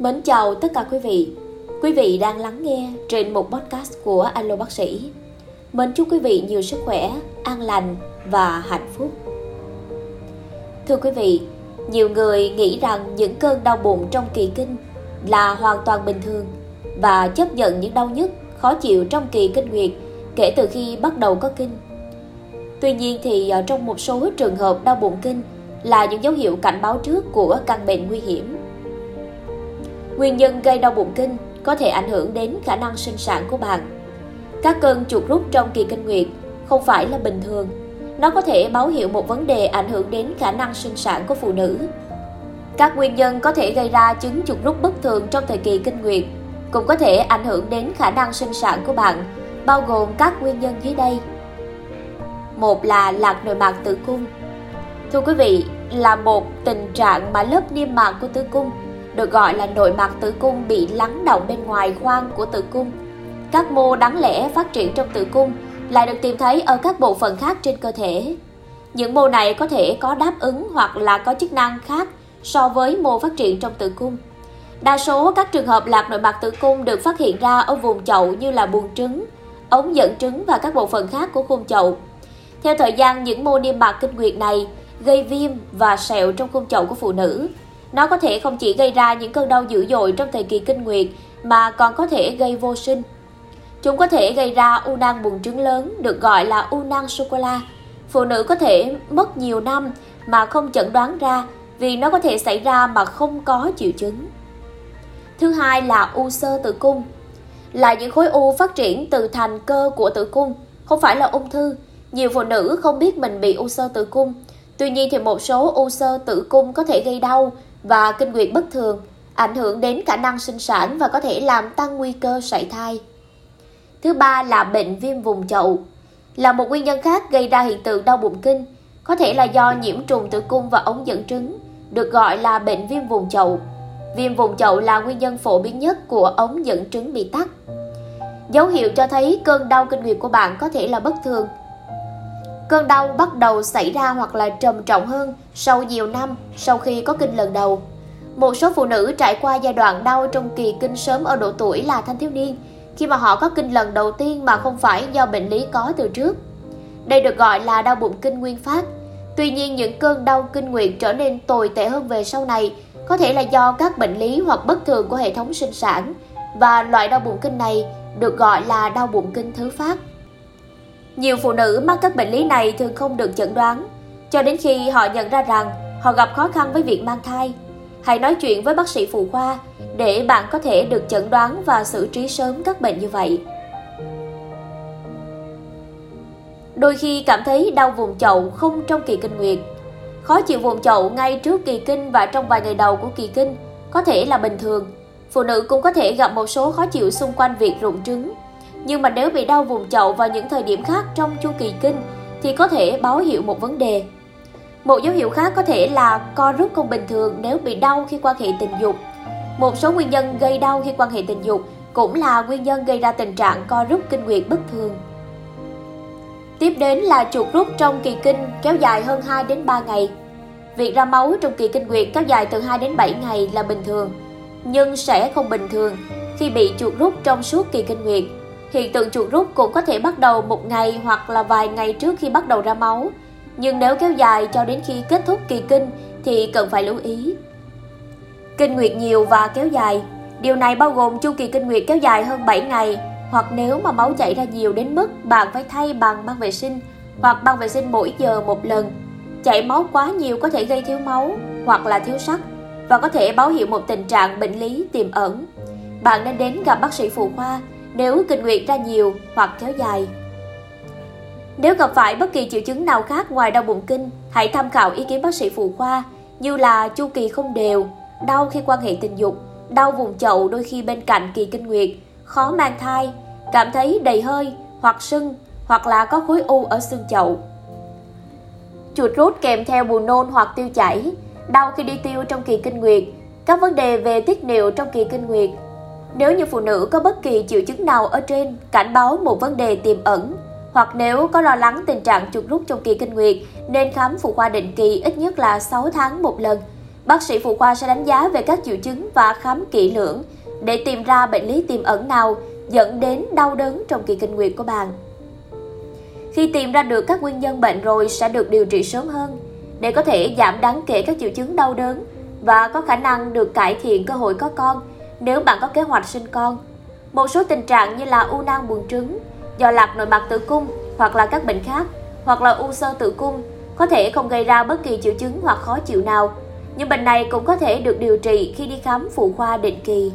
Mến chào tất cả quý vị. Quý vị đang lắng nghe trên một podcast của Alo Bác sĩ. Mến chúc quý vị nhiều sức khỏe, an lành và hạnh phúc. Thưa quý vị, nhiều người nghĩ rằng những cơn đau bụng trong kỳ kinh là hoàn toàn bình thường và chấp nhận những đau nhức, khó chịu trong kỳ kinh nguyệt kể từ khi bắt đầu có kinh. Tuy nhiên thì ờ, trong một số trường hợp đau bụng kinh là những dấu hiệu cảnh báo trước của căn bệnh nguy hiểm Nguyên nhân gây đau bụng kinh có thể ảnh hưởng đến khả năng sinh sản của bạn. Các cơn chuột rút trong kỳ kinh nguyệt không phải là bình thường. Nó có thể báo hiệu một vấn đề ảnh hưởng đến khả năng sinh sản của phụ nữ. Các nguyên nhân có thể gây ra chứng chuột rút bất thường trong thời kỳ kinh nguyệt cũng có thể ảnh hưởng đến khả năng sinh sản của bạn, bao gồm các nguyên nhân dưới đây. Một là lạc nội mạc tử cung. Thưa quý vị, là một tình trạng mà lớp niêm mạc của tử cung được gọi là nội mạc tử cung bị lắng động bên ngoài khoang của tử cung. Các mô đáng lẽ phát triển trong tử cung lại được tìm thấy ở các bộ phận khác trên cơ thể. Những mô này có thể có đáp ứng hoặc là có chức năng khác so với mô phát triển trong tử cung. Đa số các trường hợp lạc nội mạc tử cung được phát hiện ra ở vùng chậu như là buồng trứng, ống dẫn trứng và các bộ phận khác của khung chậu. Theo thời gian, những mô niêm mạc kinh nguyệt này gây viêm và sẹo trong khung chậu của phụ nữ, nó có thể không chỉ gây ra những cơn đau dữ dội trong thời kỳ kinh nguyệt mà còn có thể gây vô sinh. Chúng có thể gây ra u nang buồng trứng lớn được gọi là u nang sô-cô-la. Phụ nữ có thể mất nhiều năm mà không chẩn đoán ra vì nó có thể xảy ra mà không có triệu chứng. Thứ hai là u sơ tử cung. Là những khối u phát triển từ thành cơ của tử cung, không phải là ung thư. Nhiều phụ nữ không biết mình bị u sơ tử cung. Tuy nhiên thì một số u sơ tử cung có thể gây đau và kinh nguyệt bất thường, ảnh hưởng đến khả năng sinh sản và có thể làm tăng nguy cơ sảy thai. Thứ ba là bệnh viêm vùng chậu, là một nguyên nhân khác gây ra hiện tượng đau bụng kinh, có thể là do nhiễm trùng tử cung và ống dẫn trứng, được gọi là bệnh viêm vùng chậu. Viêm vùng chậu là nguyên nhân phổ biến nhất của ống dẫn trứng bị tắc. Dấu hiệu cho thấy cơn đau kinh nguyệt của bạn có thể là bất thường. Cơn đau bắt đầu xảy ra hoặc là trầm trọng hơn sau nhiều năm sau khi có kinh lần đầu. Một số phụ nữ trải qua giai đoạn đau trong kỳ kinh sớm ở độ tuổi là thanh thiếu niên, khi mà họ có kinh lần đầu tiên mà không phải do bệnh lý có từ trước. Đây được gọi là đau bụng kinh nguyên phát. Tuy nhiên những cơn đau kinh nguyệt trở nên tồi tệ hơn về sau này có thể là do các bệnh lý hoặc bất thường của hệ thống sinh sản và loại đau bụng kinh này được gọi là đau bụng kinh thứ phát. Nhiều phụ nữ mắc các bệnh lý này thường không được chẩn đoán cho đến khi họ nhận ra rằng họ gặp khó khăn với việc mang thai. Hãy nói chuyện với bác sĩ phụ khoa để bạn có thể được chẩn đoán và xử trí sớm các bệnh như vậy. Đôi khi cảm thấy đau vùng chậu không trong kỳ kinh nguyệt. Khó chịu vùng chậu ngay trước kỳ kinh và trong vài ngày đầu của kỳ kinh có thể là bình thường. Phụ nữ cũng có thể gặp một số khó chịu xung quanh việc rụng trứng. Nhưng mà nếu bị đau vùng chậu vào những thời điểm khác trong chu kỳ kinh thì có thể báo hiệu một vấn đề một dấu hiệu khác có thể là co rút không bình thường nếu bị đau khi quan hệ tình dục. Một số nguyên nhân gây đau khi quan hệ tình dục cũng là nguyên nhân gây ra tình trạng co rút kinh nguyệt bất thường. Tiếp đến là chuột rút trong kỳ kinh kéo dài hơn 2 đến 3 ngày. Việc ra máu trong kỳ kinh nguyệt kéo dài từ 2 đến 7 ngày là bình thường, nhưng sẽ không bình thường khi bị chuột rút trong suốt kỳ kinh nguyệt. Hiện tượng chuột rút cũng có thể bắt đầu một ngày hoặc là vài ngày trước khi bắt đầu ra máu, nhưng nếu kéo dài cho đến khi kết thúc kỳ kinh thì cần phải lưu ý. Kinh nguyệt nhiều và kéo dài, điều này bao gồm chu kỳ kinh nguyệt kéo dài hơn 7 ngày hoặc nếu mà máu chảy ra nhiều đến mức bạn phải thay bằng băng vệ sinh hoặc băng vệ sinh mỗi giờ một lần. Chảy máu quá nhiều có thể gây thiếu máu hoặc là thiếu sắt và có thể báo hiệu một tình trạng bệnh lý tiềm ẩn. Bạn nên đến gặp bác sĩ phụ khoa nếu kinh nguyệt ra nhiều hoặc kéo dài. Nếu gặp phải bất kỳ triệu chứng nào khác ngoài đau bụng kinh, hãy tham khảo ý kiến bác sĩ phụ khoa như là chu kỳ không đều, đau khi quan hệ tình dục, đau vùng chậu đôi khi bên cạnh kỳ kinh nguyệt, khó mang thai, cảm thấy đầy hơi hoặc sưng hoặc là có khối u ở xương chậu. Chuột rút kèm theo buồn nôn hoặc tiêu chảy, đau khi đi tiêu trong kỳ kinh nguyệt, các vấn đề về tiết niệu trong kỳ kinh nguyệt. Nếu như phụ nữ có bất kỳ triệu chứng nào ở trên, cảnh báo một vấn đề tiềm ẩn hoặc nếu có lo lắng tình trạng chuột rút trong kỳ kinh nguyệt nên khám phụ khoa định kỳ ít nhất là 6 tháng một lần. Bác sĩ phụ khoa sẽ đánh giá về các triệu chứng và khám kỹ lưỡng để tìm ra bệnh lý tiềm ẩn nào dẫn đến đau đớn trong kỳ kinh nguyệt của bạn. Khi tìm ra được các nguyên nhân bệnh rồi sẽ được điều trị sớm hơn để có thể giảm đáng kể các triệu chứng đau đớn và có khả năng được cải thiện cơ hội có con nếu bạn có kế hoạch sinh con. Một số tình trạng như là u nang buồng trứng, do lạc nội mạc tử cung hoặc là các bệnh khác, hoặc là u sơ tử cung có thể không gây ra bất kỳ triệu chứng hoặc khó chịu nào. nhưng bệnh này cũng có thể được điều trị khi đi khám phụ khoa định kỳ.